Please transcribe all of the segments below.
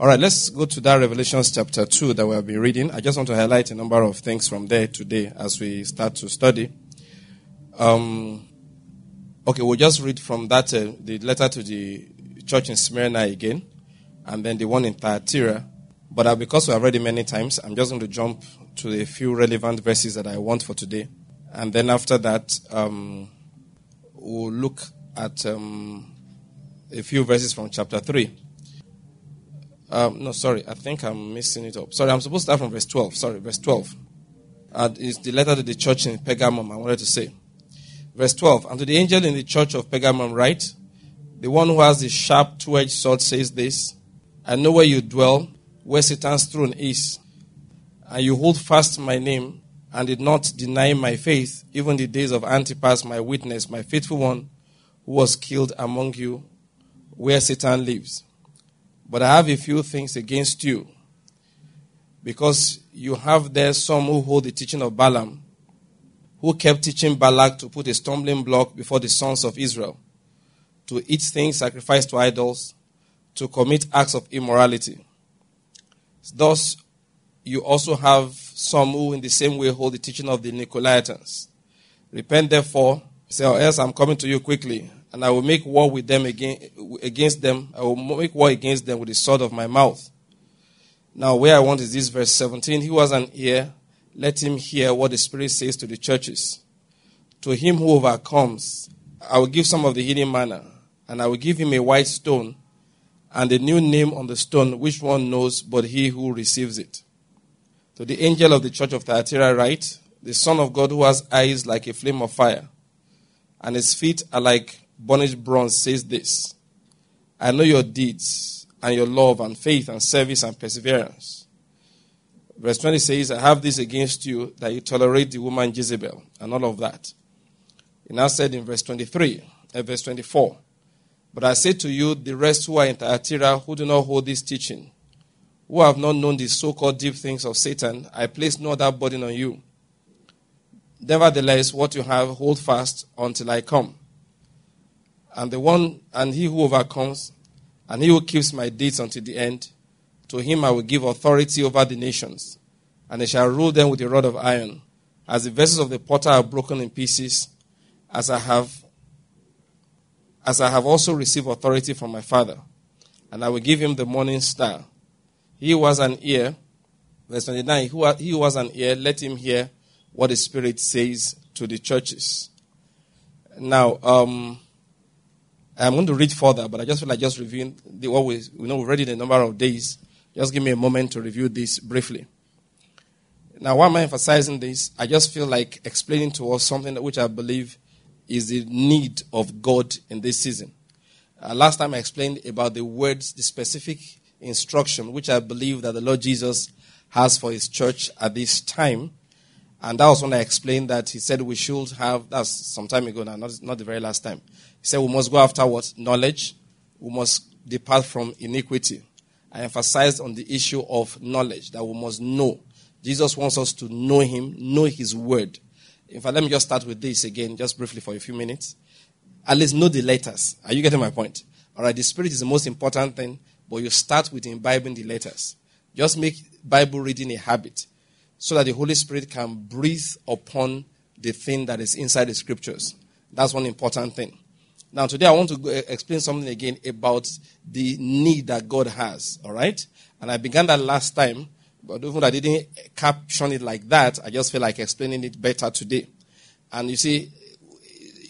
All right, let's go to that Revelations chapter 2 that we have been reading. I just want to highlight a number of things from there today as we start to study. Um, okay, we'll just read from that, uh, the letter to the church in Smyrna again, and then the one in Thyatira. But uh, because we have read it many times, I'm just going to jump to a few relevant verses that I want for today. And then after that, um, we'll look at um, a few verses from chapter 3. Um, no, sorry, I think I'm missing it up. Sorry, I'm supposed to start from verse 12. Sorry, verse 12. Uh, it's the letter to the church in Pergamum, I wanted to say. Verse 12. And to the angel in the church of Pergamum, write, The one who has the sharp two edged sword says this I know where you dwell, where Satan's throne is, and you hold fast my name and did not deny my faith, even the days of Antipas, my witness, my faithful one, who was killed among you, where Satan lives. But I have a few things against you, because you have there some who hold the teaching of Balaam, who kept teaching Balak to put a stumbling block before the sons of Israel, to eat things sacrificed to idols, to commit acts of immorality. Thus, you also have some who, in the same way, hold the teaching of the Nicolaitans. Repent, therefore, say, or else I'm coming to you quickly and I will make war with them again, against them. I will make war against them with the sword of my mouth. Now, where I want is this verse 17. He has an ear, let him hear what the Spirit says to the churches. To him who overcomes, I will give some of the hidden manna, and I will give him a white stone, and a new name on the stone, which one knows but he who receives it. To the angel of the church of Thyatira write, The Son of God who has eyes like a flame of fire, and his feet are like burnished bronze says this I know your deeds and your love and faith and service and perseverance. Verse 20 says, I have this against you that you tolerate the woman Jezebel and all of that. He now said in verse 23 and uh, verse 24, But I say to you, the rest who are in Thyatira who do not hold this teaching, who have not known the so called deep things of Satan, I place no other burden on you. Nevertheless, what you have, hold fast until I come. And the one and he who overcomes, and he who keeps my deeds until the end, to him I will give authority over the nations, and they shall rule them with a rod of iron, as the vessels of the potter are broken in pieces, as I have as I have also received authority from my Father, and I will give him the morning star. He who has an ear, verse 29, he who has an ear, let him hear what the Spirit says to the churches. Now, um, I'm going to read further, but I just feel like just reviewing the, what we, we know we've read in a number of days. Just give me a moment to review this briefly. Now, why am I emphasizing this? I just feel like explaining to us something which I believe is the need of God in this season. Uh, last time I explained about the words, the specific instruction, which I believe that the Lord Jesus has for his church at this time. And that was when I explained that he said we should have, that's some time ago now, not, not the very last time. He said we must go after what? Knowledge. We must depart from iniquity. I emphasized on the issue of knowledge, that we must know. Jesus wants us to know him, know his word. In fact, let me just start with this again, just briefly for a few minutes. At least know the letters. Are you getting my point? All right, the spirit is the most important thing, but you start with imbibing the letters. Just make Bible reading a habit so that the Holy Spirit can breathe upon the thing that is inside the scriptures. That's one important thing. Now, today I want to eh, explain something again about the need that God has, all right? And I began that last time, but even though I didn't caption it like that, I just feel like explaining it better today. And you see,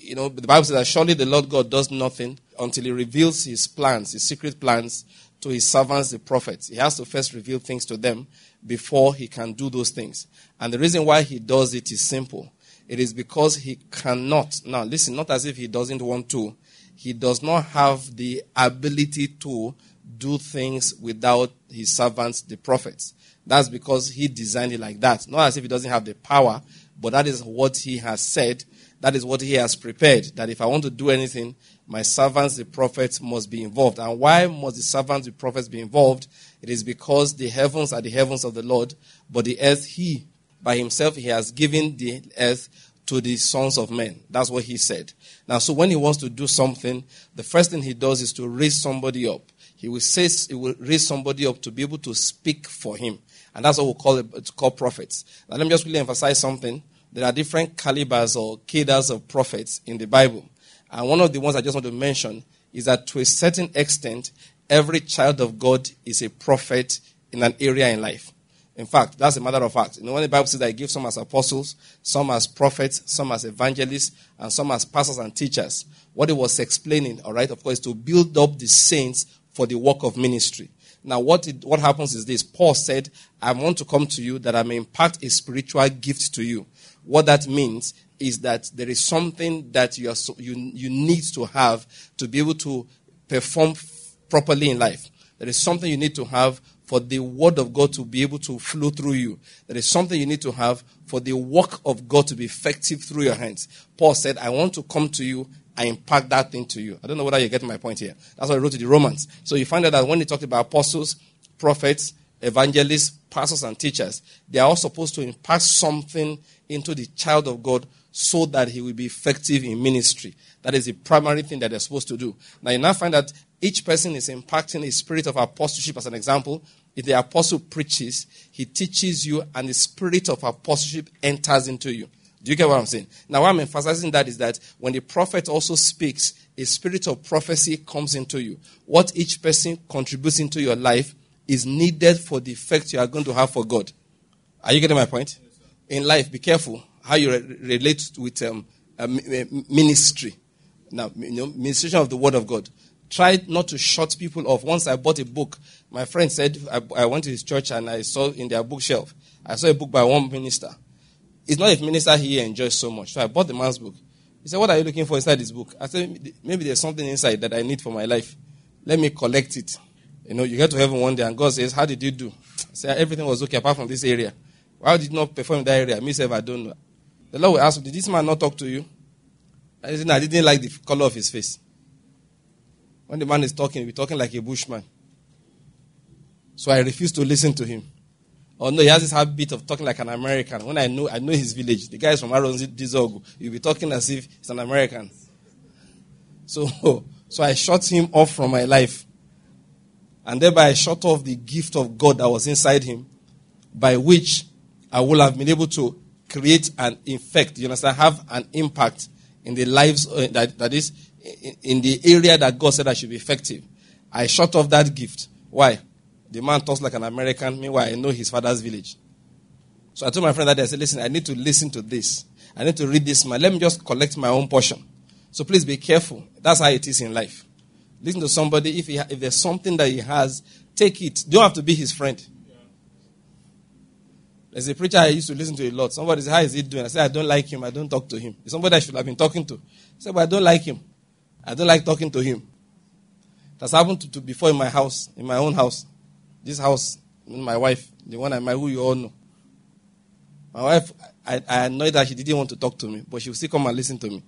you know, the Bible says that surely the Lord God does nothing until he reveals his plans, his secret plans to his servants, the prophets. He has to first reveal things to them before he can do those things. And the reason why he does it is simple. It is because he cannot. Now, listen, not as if he doesn't want to. He does not have the ability to do things without his servants, the prophets. That's because he designed it like that. Not as if he doesn't have the power, but that is what he has said. That is what he has prepared. That if I want to do anything, my servants, the prophets, must be involved. And why must the servants, the prophets, be involved? It is because the heavens are the heavens of the Lord, but the earth he by himself, he has given the earth to the sons of men. That's what he said. Now, so when he wants to do something, the first thing he does is to raise somebody up. He will say he will raise somebody up to be able to speak for him. And that's what we call it, call prophets. Now let me just really emphasize something. There are different calibers or cadres of prophets in the Bible. And one of the ones I just want to mention is that to a certain extent, every child of God is a prophet in an area in life. In fact, that's a matter of fact. You know, when the Bible says that He gives some as apostles, some as prophets, some as evangelists, and some as pastors and teachers, what it was explaining, all right, of course, to build up the saints for the work of ministry. Now, what, it, what happens is this Paul said, I want to come to you that I may impart a spiritual gift to you. What that means is that there is something that you, are so, you, you need to have to be able to perform f- properly in life. There is something you need to have for the word of God to be able to flow through you. There is something you need to have for the work of God to be effective through your hands. Paul said, I want to come to you and impart that thing to you. I don't know whether you get my point here. That's what I wrote to the Romans. So you find out that when he talked about apostles, prophets, evangelists, pastors, and teachers, they are all supposed to impart something into the child of God so that he will be effective in ministry. That is the primary thing that they're supposed to do. Now, you now find that each person is impacting a spirit of apostleship, as an example. If the apostle preaches, he teaches you, and the spirit of apostleship enters into you. Do you get what I'm saying? Now, what I'm emphasizing that is that when the prophet also speaks, a spirit of prophecy comes into you. What each person contributes into your life is needed for the effect you are going to have for God. Are you getting my point? In life, be careful how you re- relate with um, ministry. Now, you know, ministration of the word of God. Try not to shut people off. Once I bought a book, my friend said, I, I went to his church and I saw in their bookshelf, I saw a book by one minister. It's not a minister he enjoys so much. So I bought the man's book. He said, What are you looking for inside this book? I said, Maybe there's something inside that I need for my life. Let me collect it. You know, you get to heaven one day and God says, How did you do? I said, Everything was okay apart from this area. Why did you not perform in that area? Me, I don't know. The Lord will ask, Did this man not talk to you? I said, I didn't like the color of his face. When the man is talking, he's talking like a bushman. So I refuse to listen to him. Oh no, he has this habit of talking like an American. When I know I know his village, the guy is from Aronzi Dizogu. He'll be talking as if he's an American. So so I shut him off from my life. And thereby I shut off the gift of God that was inside him, by which I would have been able to create an effect, you understand, have an impact in the lives uh, that, that is in the area that God said I should be effective. I shut off that gift. Why? The man talks like an American. Meanwhile, I know his father's village. So I told my friend that day, I said, listen, I need to listen to this. I need to read this man. Let me just collect my own portion. So please be careful. That's how it is in life. Listen to somebody. If, he, if there's something that he has, take it. You don't have to be his friend. There's a preacher I used to listen to a lot. Somebody said, How is he doing? I said, I don't like him. I don't talk to him. It's somebody I should have been talking to. I said, But I don't like him. I don't like talking to him. That's happened to, to before in my house, in my own house. This house, my wife, the one I married, who you all know. My wife, I, I annoyed that she didn't want to talk to me, but she will still come and listen to me.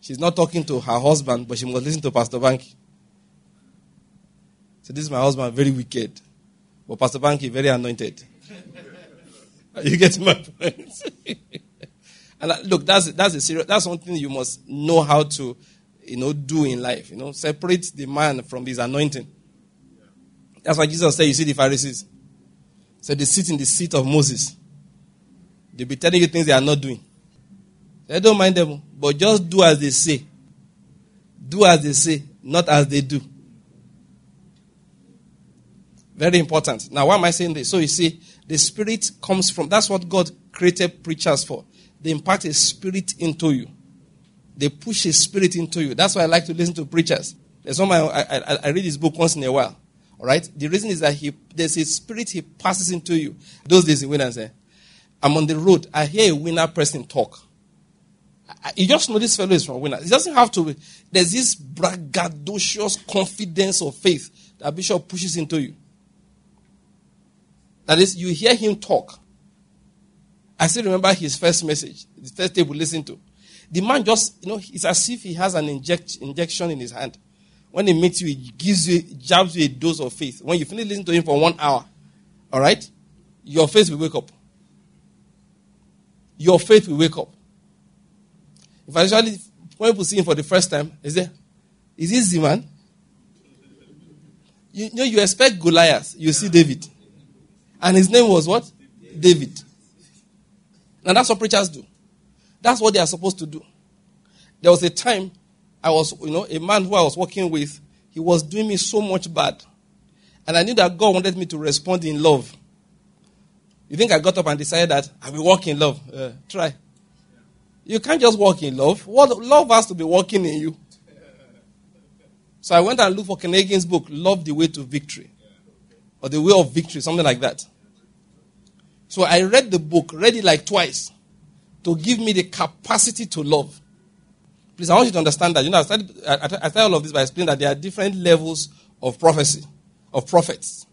She's not talking to her husband, but she must listen to Pastor Banky. So this is my husband, very wicked. But Pastor Banky, very anointed. you get my point? And look, that's that's a serious. That's something you must know how to, you know, do in life. You know, separate the man from his anointing. That's why Jesus said, "You see the Pharisees." Said they sit in the seat of Moses. They'll be telling you things they are not doing. They don't mind them, but just do as they say. Do as they say, not as they do. Very important. Now, why am I saying this? So you see, the spirit comes from. That's what God created preachers for. They impart a spirit into you. They push a spirit into you. That's why I like to listen to preachers. There's one I, I, I read his book once in a while. All right. The reason is that he there's a spirit he passes into you. Those days in winner say, I'm on the road. I hear a winner person talk. I, you just know this fellow is from winner. It doesn't have to. There's this braggadocious confidence of faith that Bishop pushes into you. That is, you hear him talk. I still remember his first message, the first tape we listened to. The man just, you know, it's as if he has an inject, injection in his hand. When he meets you, he gives you, jabs you a dose of faith. When you finish listening to him for one hour, all right, your faith will wake up. Your faith will wake up. If actually, when people see him for the first time, is there, is this the man? You, you know, you expect Goliath, you see David. And his name was what? David. And that's what preachers do. That's what they are supposed to do. There was a time I was, you know, a man who I was working with, he was doing me so much bad. And I knew that God wanted me to respond in love. You think I got up and decided that I will walk in love? Uh, try. You can't just walk in love. What, love has to be working in you. So I went and looked for Ken Hagin's book, Love the Way to Victory. Or The Way of Victory, something like that. So I read the book, read it like twice, to give me the capacity to love. Please, I want you to understand that. You know, I started, I, I started all of this by explaining that there are different levels of prophecy, of prophets.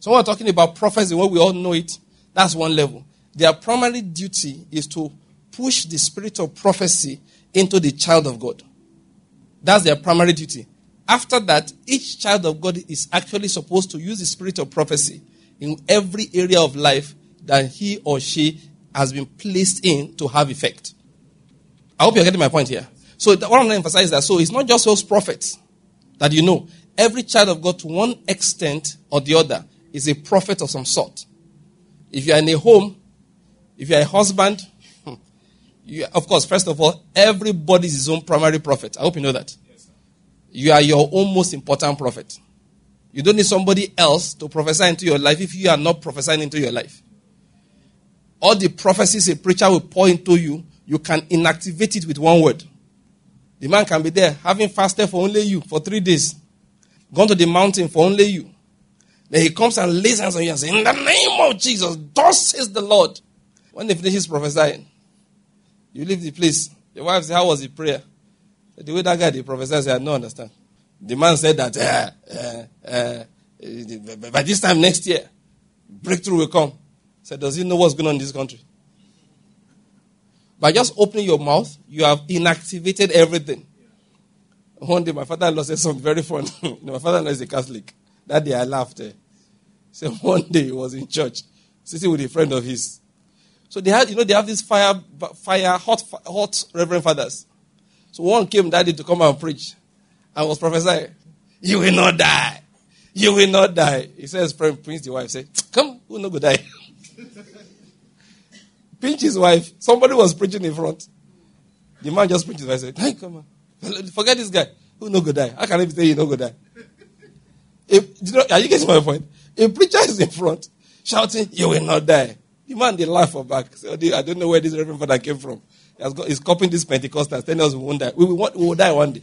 So when we're talking about prophecy, when we all know it, that's one level. Their primary duty is to push the spirit of prophecy into the child of God. That's their primary duty. After that, each child of God is actually supposed to use the spirit of prophecy in every area of life that he or she has been placed in to have effect. I hope you're getting my point here. So what I'm going to emphasize is that so it's not just those prophets that you know. Every child of God, to one extent or the other, is a prophet of some sort. If you are in a home, if you are a husband, hmm, you, of course, first of all, everybody is his own primary prophet. I hope you know that. Yes, you are your own most important prophet. You don't need somebody else to prophesy into your life if you are not prophesying into your life. All the prophecies a preacher will pour into you, you can inactivate it with one word. The man can be there having fasted for only you for three days, gone to the mountain for only you. Then he comes and lays hands on you and says, In the name of Jesus, thus says the Lord. When he finishes prophesying, you leave the place. Your wife says, How was the prayer? The way that guy, the professor said, I don't understand. The man said that uh, uh, uh, by this time next year, breakthrough will come. Said, Does he know what's going on in this country? By just opening your mouth, you have inactivated everything. One day, my father in law said something very funny. my father in law is a Catholic. That day, I laughed. Eh. So one day, he was in church, sitting with a friend of his. So they had, you know, they have these fire, fire, hot, hot Reverend fathers. So one came that day to come and preach. I was prophesying, you will not die. You will not die. He says, Prince, the wife, say, come, who no go die. Pinch his wife. Somebody was preaching in front. The man just preached his wife. Said, hey, come on. Forget this guy. Who no go die? How can I say you no go die? If, you know, are you getting my point? A preacher is in front shouting, You will not die. The man, they laugh for back. So I don't know where this Reverend Father came from. He got, he's copying this Pentecostal, telling us we won't die. We will, we will die one day.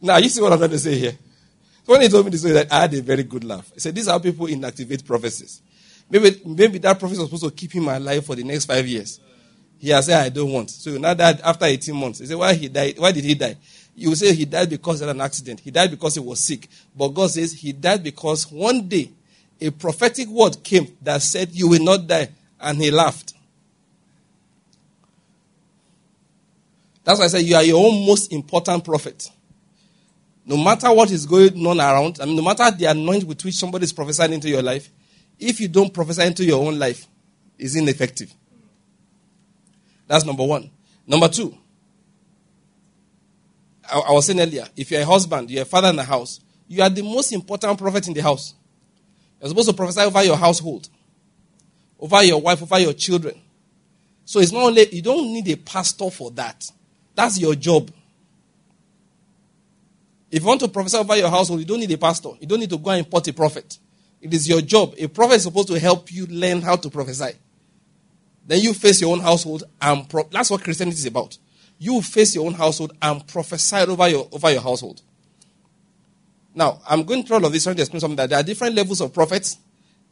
now, you see what I'm trying to say here? When he told me this, that I had a very good laugh. He said, These are people inactivate prophecies. Maybe, maybe that prophecy was supposed to keep him alive for the next five years. He has said, I don't want. So now that after 18 months, he said, Why he died? Why did he die? You say he died because of an accident. He died because he was sick. But God says he died because one day a prophetic word came that said, You will not die. And he laughed. That's why I say you are your own most important prophet. No matter what is going on around, I mean, no matter the anointing with which somebody is prophesying into your life, if you don't prophesy into your own life, it's ineffective. That's number one. Number two, I, I was saying earlier, if you're a husband, you're a father in the house, you are the most important prophet in the house. You're supposed to prophesy over your household, over your wife, over your children. So it's not only, you don't need a pastor for that. That's your job. If you want to prophesy over your household, you don't need a pastor. You don't need to go and import a prophet. It is your job. A prophet is supposed to help you learn how to prophesy. Then you face your own household and pro- that's what Christianity is about. You face your own household and prophesy over your over your household. Now, I'm going through all of this trying to explain something that there are different levels of prophets.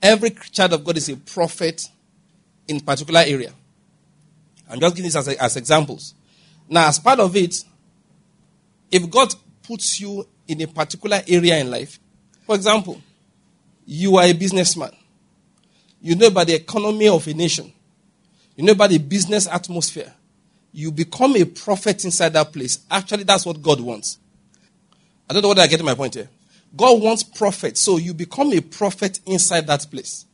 Every child of God is a prophet in particular area. I'm just giving this as, as examples. Now, as part of it, if God puts you in a particular area in life, for example, you are a businessman. You know about the economy of a nation. You know about the business atmosphere. You become a prophet inside that place. Actually, that's what God wants. I don't know whether I get my point here. God wants prophets, so you become a prophet inside that place.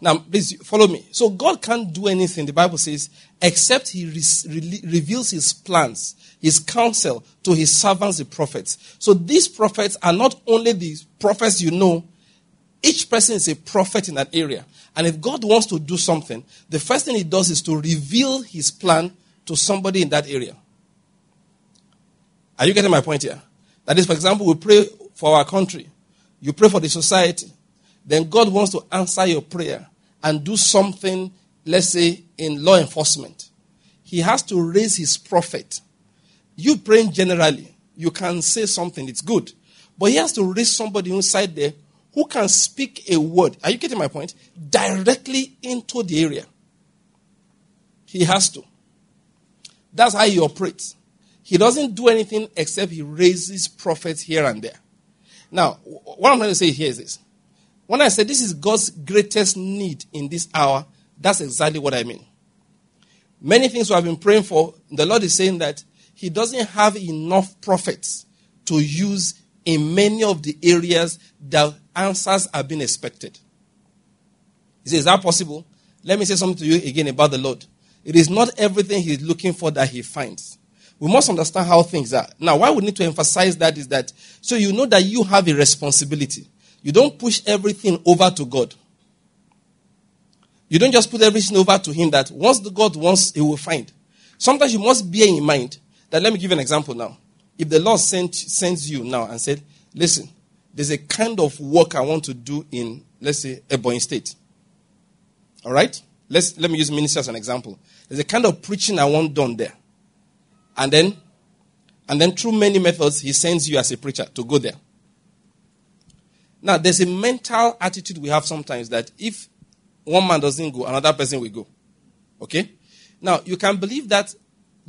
Now, please follow me. So, God can't do anything, the Bible says, except He re- re- reveals His plans, His counsel to His servants, the prophets. So, these prophets are not only the prophets you know, each person is a prophet in that area. And if God wants to do something, the first thing He does is to reveal His plan to somebody in that area. Are you getting my point here? That is, for example, we pray for our country, you pray for the society, then God wants to answer your prayer and do something, let's say, in law enforcement. He has to raise his prophet. You praying generally, you can say something, it's good. But he has to raise somebody inside there who can speak a word. Are you getting my point? Directly into the area. He has to. That's how he operates. He doesn't do anything except he raises prophets here and there. Now, what I'm trying to say here is this when I say this is God's greatest need in this hour, that's exactly what I mean. Many things we have been praying for, the Lord is saying that He doesn't have enough prophets to use in many of the areas that answers are being expected. He says, Is that possible? Let me say something to you again about the Lord. It is not everything He's looking for that He finds. We must understand how things are. Now, why we need to emphasize that is that so you know that you have a responsibility. You don't push everything over to God. You don't just put everything over to Him that once the God wants, He will find. Sometimes you must bear in mind that, let me give an example now. If the Lord sent, sends you now and said, listen, there's a kind of work I want to do in, let's say, Ebonyi State. All right? Let's, let me use ministry as an example. There's a kind of preaching I want done there. And then, and then through many methods, he sends you as a preacher to go there. Now, there's a mental attitude we have sometimes that if one man doesn't go, another person will go. Okay? Now, you can believe that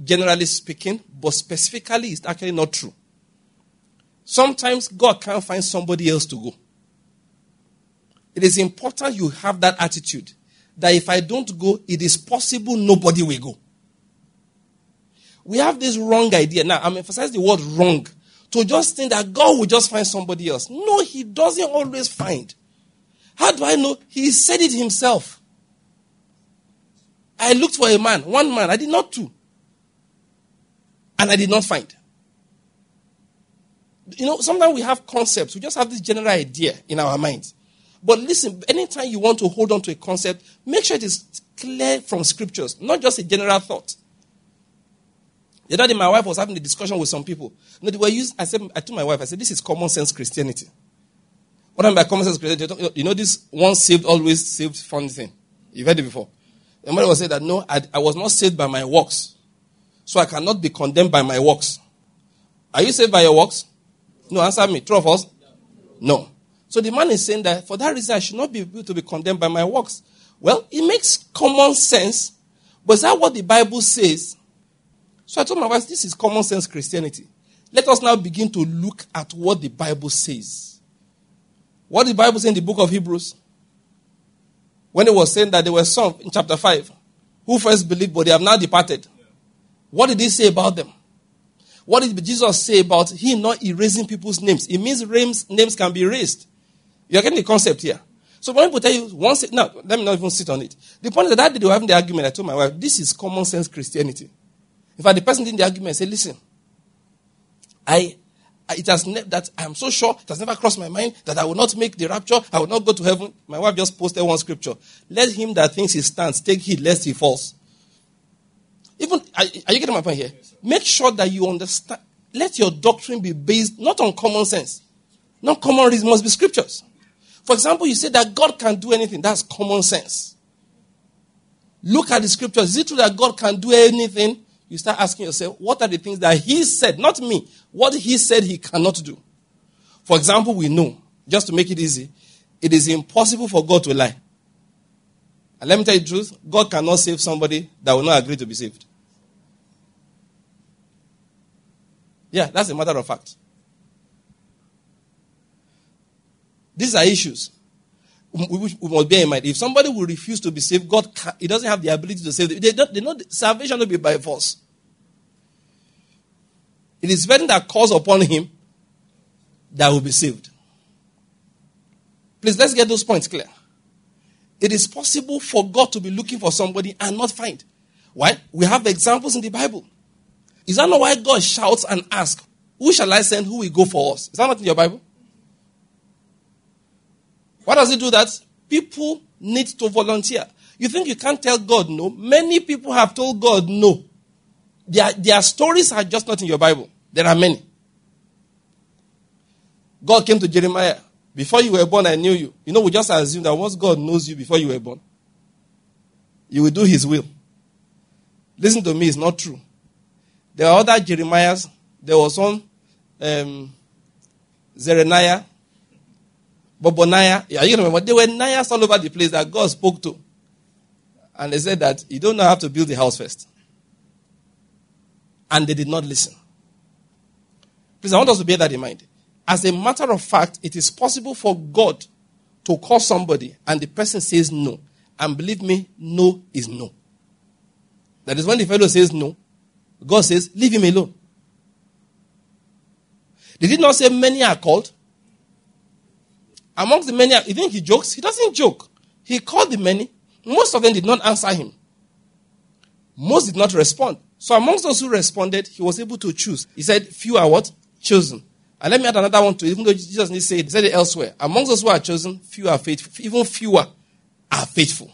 generally speaking, but specifically, it's actually not true. Sometimes God can't find somebody else to go. It is important you have that attitude that if I don't go, it is possible nobody will go. We have this wrong idea. Now, I'm emphasizing the word wrong to just think that God will just find somebody else. No, He doesn't always find. How do I know? He said it Himself. I looked for a man, one man, I did not two. And I did not find. You know, sometimes we have concepts, we just have this general idea in our minds. But listen, anytime you want to hold on to a concept, make sure it is clear from scriptures, not just a general thought. The other day, my wife was having a discussion with some people. You know, they were used, I said, I told my wife, I said, this is common sense Christianity. What I mean by common sense Christianity, you know, this once saved, always saved funny thing. You've heard it before. Mother was saying that, no, I, I was not saved by my works. So I cannot be condemned by my works. Are you saved by your works? No, answer me. True of us? No. So the man is saying that for that reason I should not be able to be condemned by my works. Well, it makes common sense, but is that what the Bible says? So I told my wife, this is common sense Christianity. Let us now begin to look at what the Bible says. What the Bible says in the book of Hebrews? When it was saying that there were some in chapter 5 who first believed, but they have now departed. What did he say about them? What did Jesus say about him not erasing people's names? It means names, names can be erased. You're getting the concept here. So when people tell you once, now let me not even sit on it. The point is that, that day they were having the argument. I told my wife, this is common sense Christianity. In fact, the person in the argument said, listen, I, it has ne- that I am so sure it has never crossed my mind that I will not make the rapture. I will not go to heaven. My wife just posted one scripture. Let him that thinks he stands take heed lest he falls. Even are, are you getting my point here? Make sure that you understand. Let your doctrine be based not on common sense, not common reason. Must be scriptures. For example, you say that God can do anything. That's common sense. Look at the scriptures. Is it true that God can do anything? you start asking yourself, what are the things that he said, not me, what he said he cannot do? For example, we know, just to make it easy, it is impossible for God to lie. And let me tell you the truth God cannot save somebody that will not agree to be saved. Yeah, that's a matter of fact. These are issues we, must bear in mind. If somebody will refuse to be saved, God can, he doesn't have the ability to save them. They, don't, they know salvation will be by force. It is when that calls upon him that will be saved. Please let's get those points clear. It is possible for God to be looking for somebody and not find. Why? We have examples in the Bible. Is that not why God shouts and asks, Who shall I send? Who will go for us? Is that not in your Bible? Why does he do that? People need to volunteer. You think you can't tell God no? Many people have told God no. Their, their stories are just not in your Bible. There are many. God came to Jeremiah. Before you were born, I knew you. You know, we just assume that once God knows you before you were born, you will do his will. Listen to me, it's not true. There are other Jeremiahs. There was one, um, Zeraniah, Boboniah. Yeah, you remember. There were Niahs all over the place that God spoke to. And they said that you don't know how to build the house first. And they did not listen. Please, I want us to bear that in mind. As a matter of fact, it is possible for God to call somebody and the person says no. And believe me, no is no. That is when the fellow says no, God says, leave him alone. Did he not say many are called? Amongst the many, you think he jokes? He doesn't joke. He called the many. Most of them did not answer him. Most did not respond. So amongst those who responded, he was able to choose. He said, few are what? Chosen. And let me add another one to even though Jesus didn't say it, he said it elsewhere. Amongst those who are chosen, few are faithful. Even fewer are faithful.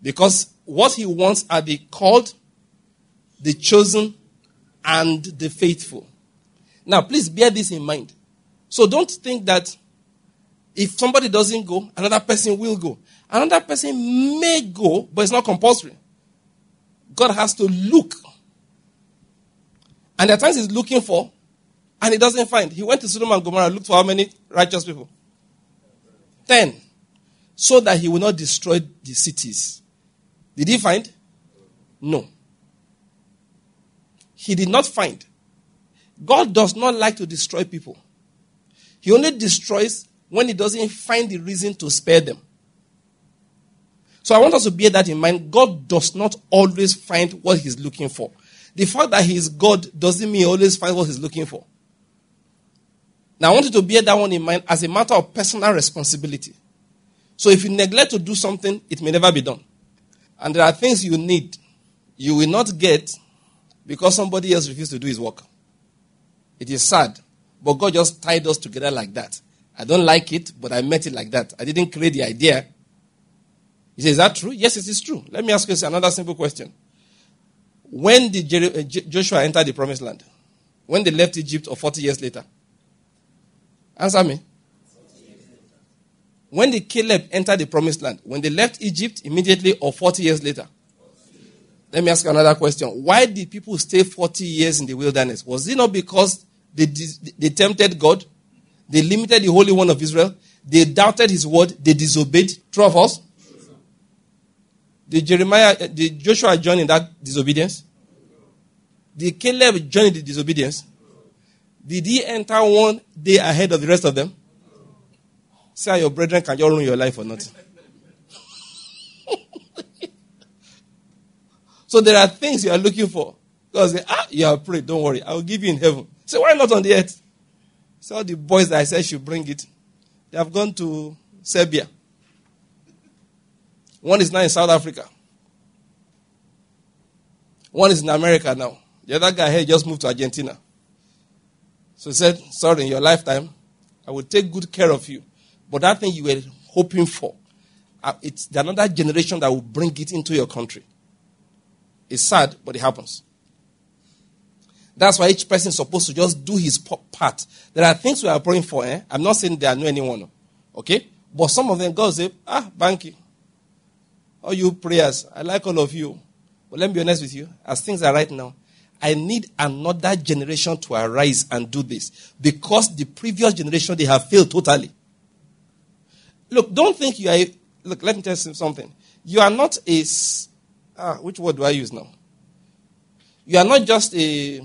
Because what he wants are the called, the chosen, and the faithful. Now, please bear this in mind. So don't think that if somebody doesn't go, another person will go. Another person may go, but it's not compulsory. God has to look. And at times he's looking for and he doesn't find. He went to Sodom and Gomorrah looked for how many righteous people? Ten. So that he will not destroy the cities. Did he find? No. He did not find. God does not like to destroy people. He only destroys when he doesn't find the reason to spare them. So I want us to bear that in mind. God does not always find what he's looking for. The fact that he is God doesn't mean he always finds what he's looking for. Now, I want you to bear that one in mind as a matter of personal responsibility. So, if you neglect to do something, it may never be done. And there are things you need, you will not get because somebody else refused to do his work. It is sad, but God just tied us together like that. I don't like it, but I met it like that. I didn't create the idea. He says, Is that true? Yes, it is true. Let me ask you another simple question. When did uh, Joshua enter the promised land? When they left Egypt or 40 years later? Answer me. When did Caleb enter the promised land? When they left Egypt immediately or 40 years later? Let me ask another question. Why did people stay 40 years in the wilderness? Was it not because they, they tempted God? They limited the Holy One of Israel? They doubted his word? They disobeyed? True of us? Did Jeremiah, eh, did Joshua join in that disobedience? Did Caleb join in the disobedience? Did he enter one day ahead of the rest of them? Say your brethren can you ruin your life or not? So there are things you are looking for. God say, ah, you have prayed, don't worry, I will give you in heaven. Say, why not on the earth? So the boys that I said should bring it, they have gone to Serbia. One is now in South Africa. One is in America now. The other guy here just moved to Argentina. So he said, Sorry, in your lifetime, I will take good care of you. But that thing you were hoping for, uh, it's the another generation that will bring it into your country. It's sad, but it happens. That's why each person is supposed to just do his part. There are things we are praying for. Eh? I'm not saying there are no anyone. Okay? But some of them, God say, ah, Banky. All you prayers, I like all of you. But let me be honest with you. As things are right now, I need another generation to arise and do this because the previous generation they have failed totally. Look, don't think you are. A, look, let me tell you something. You are not a. Ah, which word do I use now? You are not just a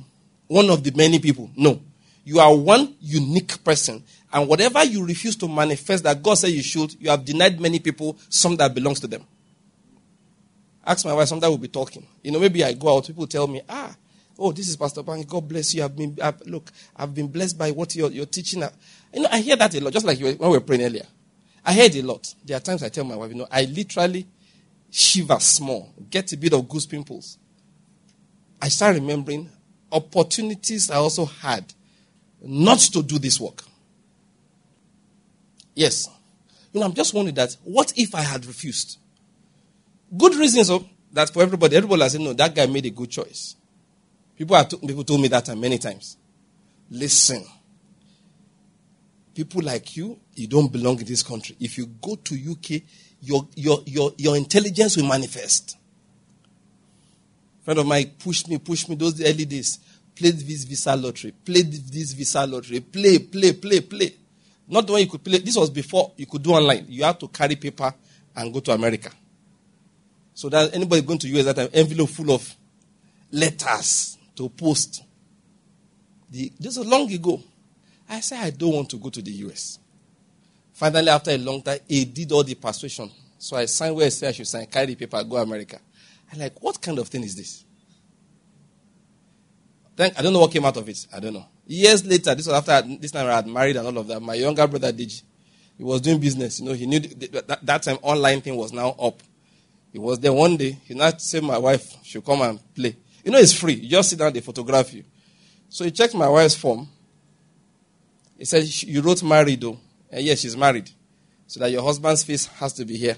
one of the many people. No, you are one unique person, and whatever you refuse to manifest that God said you should, you have denied many people some that belongs to them. Ask my wife, sometimes we'll be talking. You know, maybe I go out, people tell me, ah, Oh, this is Pastor Bank. God bless you. I've been, I've, look, I've been blessed by what you're, you're teaching. You know, I hear that a lot, just like when we were praying earlier. I heard a lot. There are times I tell my wife, you know, I literally shiver small, get a bit of goose pimples. I start remembering opportunities I also had not to do this work. Yes. You know, I'm just wondering that what if I had refused? Good reasons of that for everybody. Everybody has said, no, that guy made a good choice. People, are people told me that many times. Listen. People like you, you don't belong in this country. If you go to UK, your, your, your, your intelligence will manifest. friend of mine pushed me, pushed me those early days. Played this visa lottery, played this visa lottery, play, play, play, play. Not the one you could play. This was before you could do online. You had to carry paper and go to America. So that anybody going to US that time, envelope full of letters to post. The, this was long ago. I said I don't want to go to the US. Finally, after a long time, he did all the persuasion. So I signed where I said I should sign, carry the paper, go America. I'm like, what kind of thing is this? Then I don't know what came out of it. I don't know. Years later, this was after this time I had married and all of that. My younger brother Digi, he was doing business. You know, he knew that, that time online thing was now up. He was there one day. He not said my wife should come and play. You know, it's free. You just sit down, they photograph you. So he checked my wife's form. He said, You wrote married though. And yes, she's married. So that your husband's face has to be here.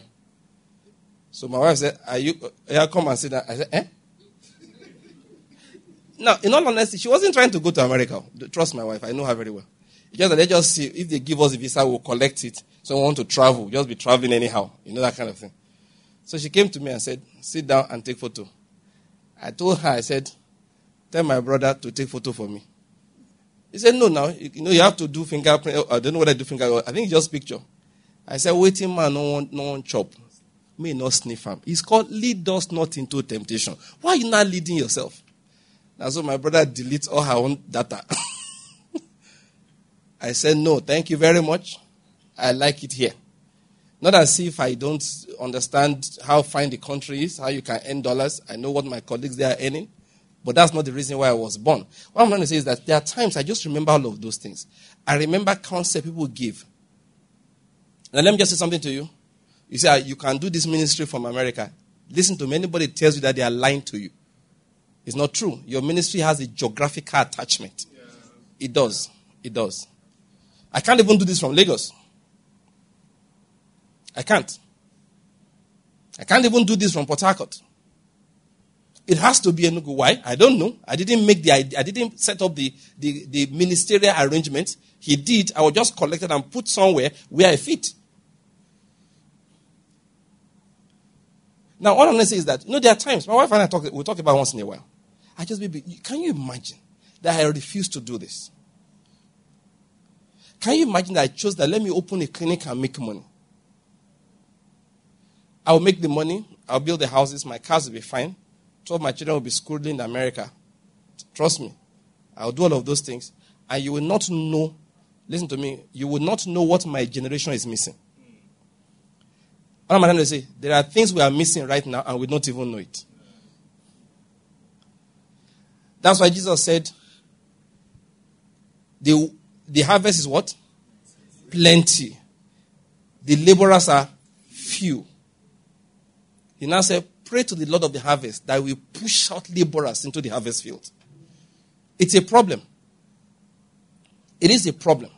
So my wife said, Are you, here, come and sit down. I said, Eh? Now, in all honesty, she wasn't trying to go to America. Trust my wife, I know her very well. Just let just see if they give us a visa, we'll collect it. So we want to travel, just be traveling anyhow, you know that kind of thing. So she came to me and said, "Sit down and take photo." I told her, I said, "Tell my brother to take photo for me." He said, "No, now you know you have to do fingerprint. I don't know what I do fingerprint. I think just picture." I said, "Waiting man, no one, no one chop. May not sniff him. It's called lead us not into temptation. Why are you not leading yourself?" And so my brother deletes all her own data. I said, no, thank you very much. I like it here. Not as if I don't understand how fine the country is, how you can earn dollars. I know what my colleagues there are earning. But that's not the reason why I was born. What I'm trying to say is that there are times I just remember all of those things. I remember concept people give. Now let me just say something to you. You say you can do this ministry from America. Listen to me. Anybody tells you that they are lying to you. It's not true. Your ministry has a geographical attachment. It does. It does. I can't even do this from Lagos. I can't. I can't even do this from Port Harcourt. It has to be Enugu. Why? I don't know. I didn't make the idea. I didn't set up the, the, the ministerial arrangement. He did. I was just collected and put somewhere where I fit. Now, all I'm going to say is that, you know, there are times, my wife and I talk, we talk about once in a while. I just be, can you imagine that I refused to do this? Can you imagine that I chose that let me open a clinic and make money? I'll make the money, I'll build the houses, my cars will be fine. Of my children will be schooled in America. Trust me. I'll do all of those things. And you will not know, listen to me, you will not know what my generation is missing. What am I trying to say? There are things we are missing right now and we don't even know it. That's why Jesus said, the, the harvest is what? Plenty. The laborers are few. He now said, Pray to the Lord of the harvest that we push out laborers into the harvest field. It's a problem. It is a problem.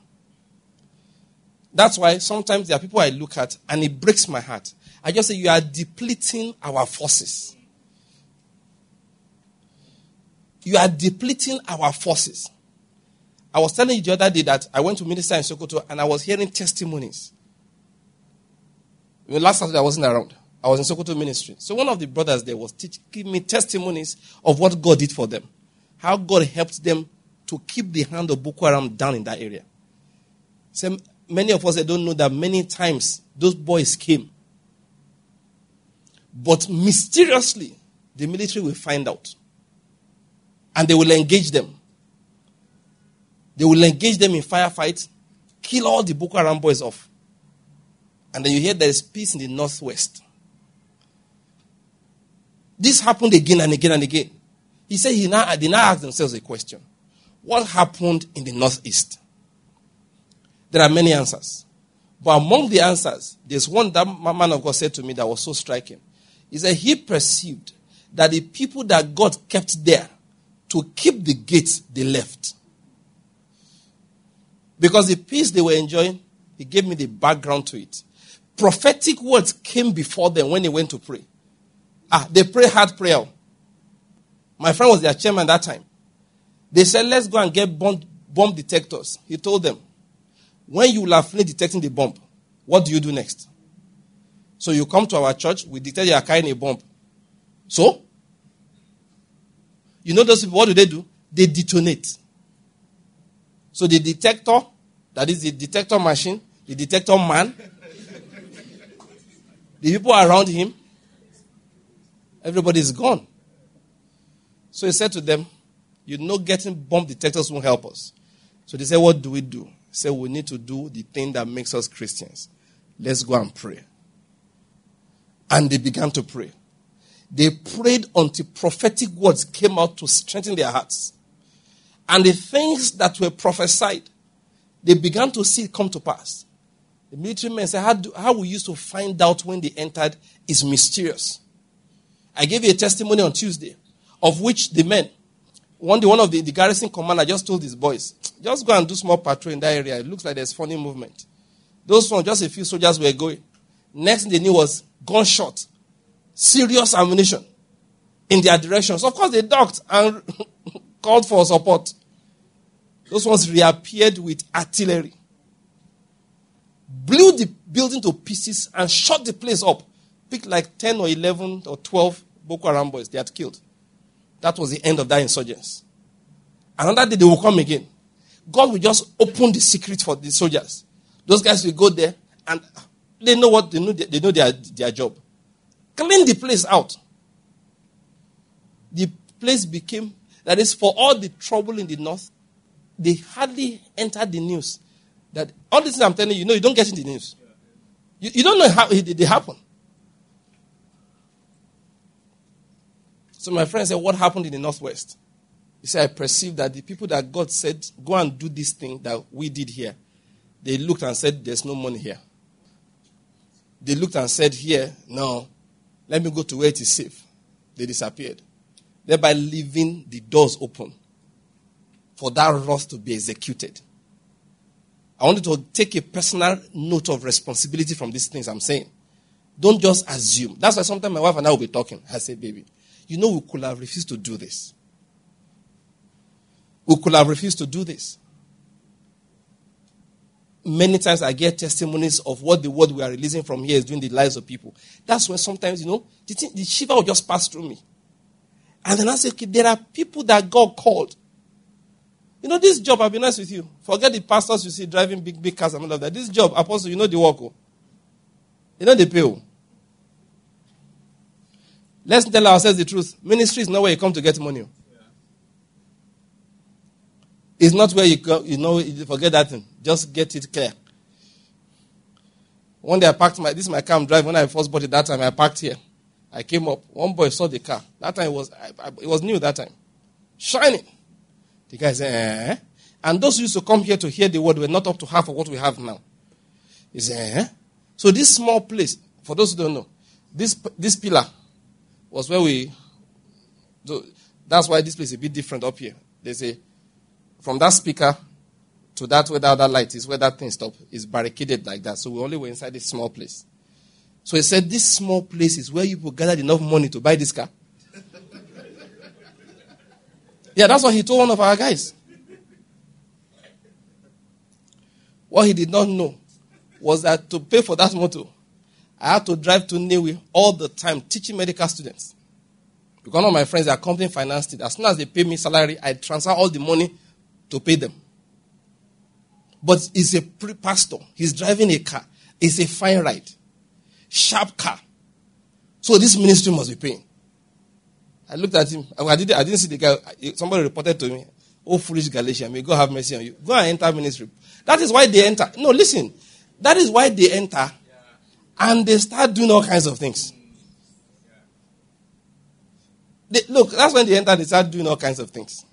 That's why sometimes there are people I look at and it breaks my heart. I just say, You are depleting our forces. you are depleting our forces. I was telling you the other day that I went to minister in Sokoto and I was hearing testimonies. last Saturday I wasn't around. I was in Sokoto ministry. So one of the brothers there was teach, giving me testimonies of what God did for them. How God helped them to keep the hand of Boko Haram down in that area. So many of us I don't know that many times those boys came. But mysteriously, the military will find out and they will engage them. They will engage them in firefights, kill all the Boko Haram boys off. And then you hear there is peace in the northwest. This happened again and again and again. He said he now, they now ask themselves a question What happened in the northeast? There are many answers. But among the answers, there's one that man of God said to me that was so striking. He said he perceived that the people that God kept there to keep the gates, they left. Because the peace they were enjoying, he gave me the background to it. Prophetic words came before them when they went to pray. Ah, they pray hard prayer. My friend was their chairman that time. They said, let's go and get bomb, bomb detectors. He told them, when you are finished detecting the bomb, what do you do next? So you come to our church, we detect you are carrying a bomb. So? You know those people, what do they do? They detonate. So the detector, that is the detector machine, the detector man, the people around him, everybody is gone. So he said to them, You know, getting bomb detectors won't help us. So they said, What do we do? He said, We need to do the thing that makes us Christians. Let's go and pray. And they began to pray. They prayed until prophetic words came out to strengthen their hearts. And the things that were prophesied, they began to see come to pass. The military men said, how, do, how we used to find out when they entered is mysterious. I gave you a testimony on Tuesday of which the men, one one of the, the garrison commander just told his boys, just go and do small patrol in that area. It looks like there's funny movement. Those ones, just a few soldiers were going. Next thing they knew was gunshot, serious ammunition in their directions. Of course they ducked and called for support. Those ones reappeared with artillery, blew the building to pieces, and shot the place up. Picked like 10 or 11 or 12 Boko Haram boys they had killed. That was the end of that insurgence. Another day they will come again. God will just open the secret for the soldiers. Those guys will go there and they know what they know. They know their, their job. Clean the place out. The place became that is for all the trouble in the north. They hardly entered the news. That all things I'm telling you, you know, you don't get in the news. You, you don't know how it, they happen. So my friend said, What happened in the Northwest? He said, I perceived that the people that God said, Go and do this thing that we did here, they looked and said, There's no money here. They looked and said, Here, no, let me go to where it is safe. They disappeared, thereby leaving the doors open for that wrath to be executed. I wanted to take a personal note of responsibility from these things I'm saying. Don't just assume. That's why sometimes my wife and I will be talking. I say, baby, you know, we could have refused to do this. We could have refused to do this. Many times I get testimonies of what the word we are releasing from here is doing the lives of people. That's when sometimes, you know, the, thing, the shiver will just pass through me. And then I say, okay, there are people that God called. You know, this job, I'll be nice with you. Forget the pastors you see driving big, big cars and all of that. This job, apostle, you know the work. Oh. You know the pay. Oh. Let's tell ourselves the truth. Ministry is not where you come to get money. It's not where you go, you know, forget that thing. Just get it clear. One day I parked my, this is my car I'm driving. When I first bought it that time, I parked here. I came up. One boy saw the car. That time it was, I, I, it was new that time. Shining. The guy said, eh? And those who used to come here to hear the word were not up to half of what we have now. He said, eh? So this small place, for those who don't know, this, this pillar was where we. That's why this place is a bit different up here. They say, from that speaker to that where the other light is, where that thing stop is barricaded like that. So we only were inside this small place. So he said, This small place is where you will gather enough money to buy this car. yeah, that's what he told one of our guys. What he did not know was that to pay for that motor, I had to drive to Nnewi all the time teaching medical students. Because one of my friends, their company financed it. As soon as they pay me salary, I transfer all the money to pay them. But he's a pre pastor. He's driving a car. It's a fine ride. Sharp car. So this ministry must be paying. I looked at him. I didn't, I didn't see the guy. Somebody reported to me, Oh, foolish Galatian, may God have mercy on you. Go and enter ministry. That is why they enter. No, listen. That is why they enter and they start doing all kinds of things. They, look, that's when they enter, they start doing all kinds of things.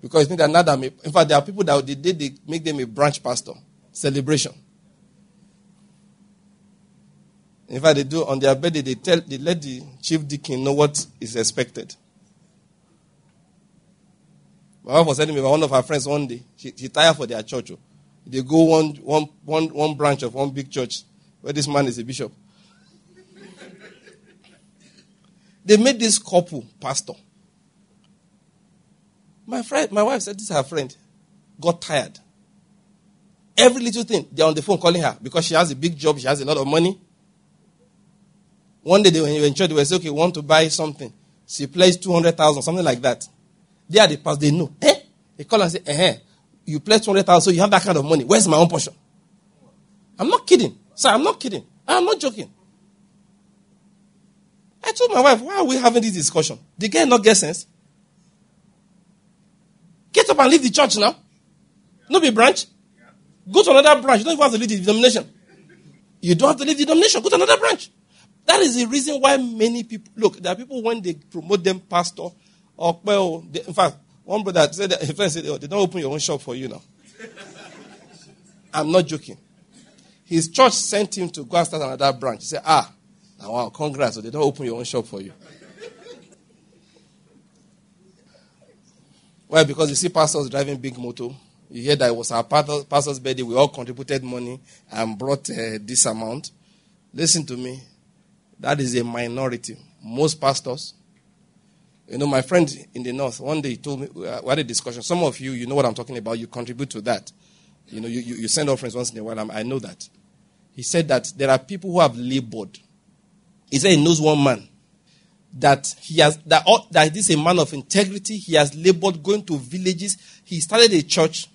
Because think that in fact, there are people that the day they make them a branch pastor celebration. In fact, they do on their birthday, they tell they let the chief deacon know what is expected. My wife was telling me about one of her friends one day. She, she tired for their church. Oh. They go one, one, one, one branch of one big church where this man is a bishop. they made this couple pastor. My friend, my wife said this is her friend. Got tired. Every little thing, they're on the phone calling her because she has a big job, she has a lot of money. One day they were in church, they were saying, okay, want to buy something. She plays 200,000, something like that. They are the past, they know. Eh? They call and say, eh, you pledge 200,000, so you have that kind of money. Where's my own portion? I'm not kidding. Sir, I'm not kidding. I'm not joking. I told my wife, why are we having this discussion? The guy not get sense. Get up and leave the church now. No be branch. Go to another branch. You don't even have to leave the denomination. You don't have to leave the denomination. Go to another branch. That is the reason why many people look. There are people when they promote them pastor or well, oh, they, in fact, one brother said that said, oh, "They don't open your own shop for you now." I'm not joking. His church sent him to go and start another branch. He said, "Ah, now wow, congrats! So they don't open your own shop for you." Why? Because you see pastors driving big motor. You hear that it was our pastor's birthday. We all contributed money and brought uh, this amount. Listen to me. That is a minority. Most pastors, you know, my friend in the north, one day he told me, we had a discussion. Some of you, you know what I'm talking about. You contribute to that. You know, you, you, you send offerings once in a while. I know that. He said that there are people who have labored. He said he knows one man that he has that, all, that this is a man of integrity. He has labored going to villages. He started a church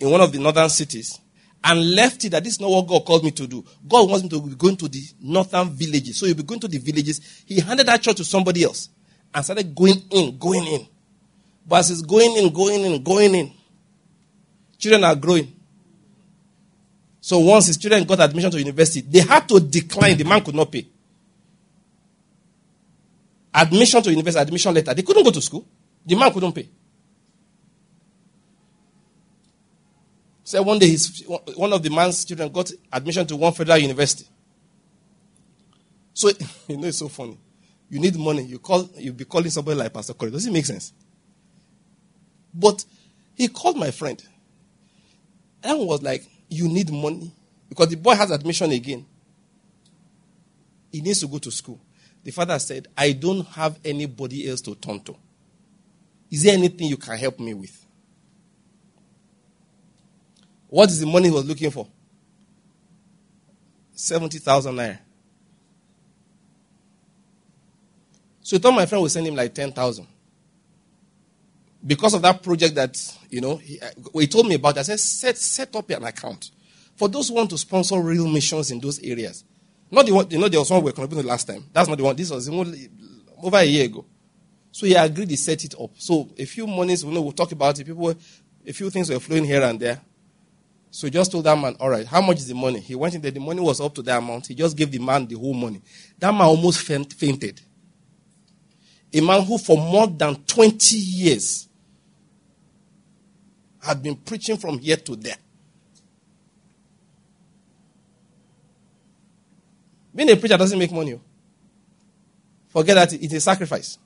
in one of the northern cities and left it that this is not what God called me to do. God wants me to be going to the northern villages. So he'll be going to the villages. He handed that church to somebody else and started going in, going in. But as it's going in, going in, going in, children are growing. So once his children got admission to university, they had to decline. The man could not pay. Admission to university, admission letter. They couldn't go to school. The man couldn't pay. So one day, his, one of the man's children got admission to one federal university. So, you know, it's so funny. You need money. You call, you'll be calling somebody like Pastor Corey. Does it make sense? But he called my friend. And was like, You need money. Because the boy has admission again. He needs to go to school. The father said, I don't have anybody else to turn to. Is there anything you can help me with? What is the money he was looking for? 70,000 naira. So he thought my friend would send him like 10,000. Because of that project that, you know, he, uh, he told me about, I said, set, set up an account for those who want to sponsor real missions in those areas. Not the one, you know, there was one we were contributing last time. That's not the one. This was only, over a year ago. So he agreed to set it up. So a few monies, you know, we'll talk about it. People, a few things were flowing here and there. So he just told that man, all right, how much is the money? He went in there, the money was up to that amount. He just gave the man the whole money. That man almost fainted. A man who for more than 20 years had been preaching from here to there. Being a preacher doesn't make money. Oh. Forget that it's a sacrifice.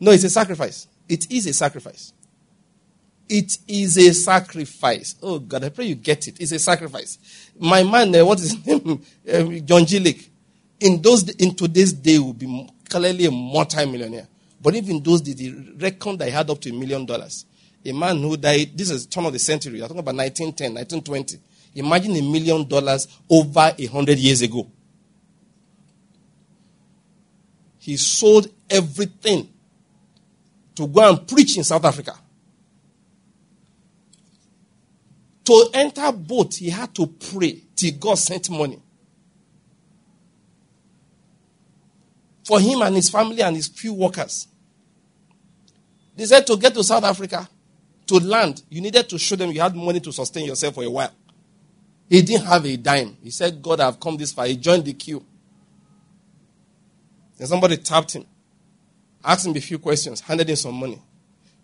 No, it's a sacrifice. It is a sacrifice. It is a sacrifice. Oh God, I pray you get it. It's a sacrifice. My man, uh, what is his name? Um, John G. Lake. In those, in today's day, will be clearly a multi-millionaire. But even those the that he had up to a million dollars. A man who died, this is the turn of the century. I'm talking about 1910, 1920. Imagine a million dollars over a hundred years ago. He sold everything to go and preach in South Africa. To enter boat, he had to pray till God sent money. For him and his family and his few workers. They said to get to South Africa, to land, you needed to show them you had money to sustain yourself for a while. He didn't have a dime. He said, God, I've come this far. He joined the queue. Then somebody tapped him, asked him a few questions, handed him some money.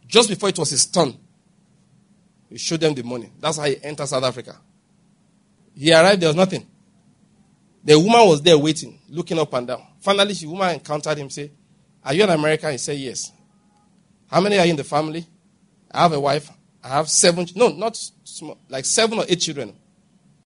Just before it was his turn, he showed them the money. That's how he entered South Africa. He arrived, there was nothing. The woman was there waiting, looking up and down. Finally, the woman encountered him, say, Are you an American? He said, Yes. How many are in the family? I have a wife. I have seven, no, not small, like seven or eight children.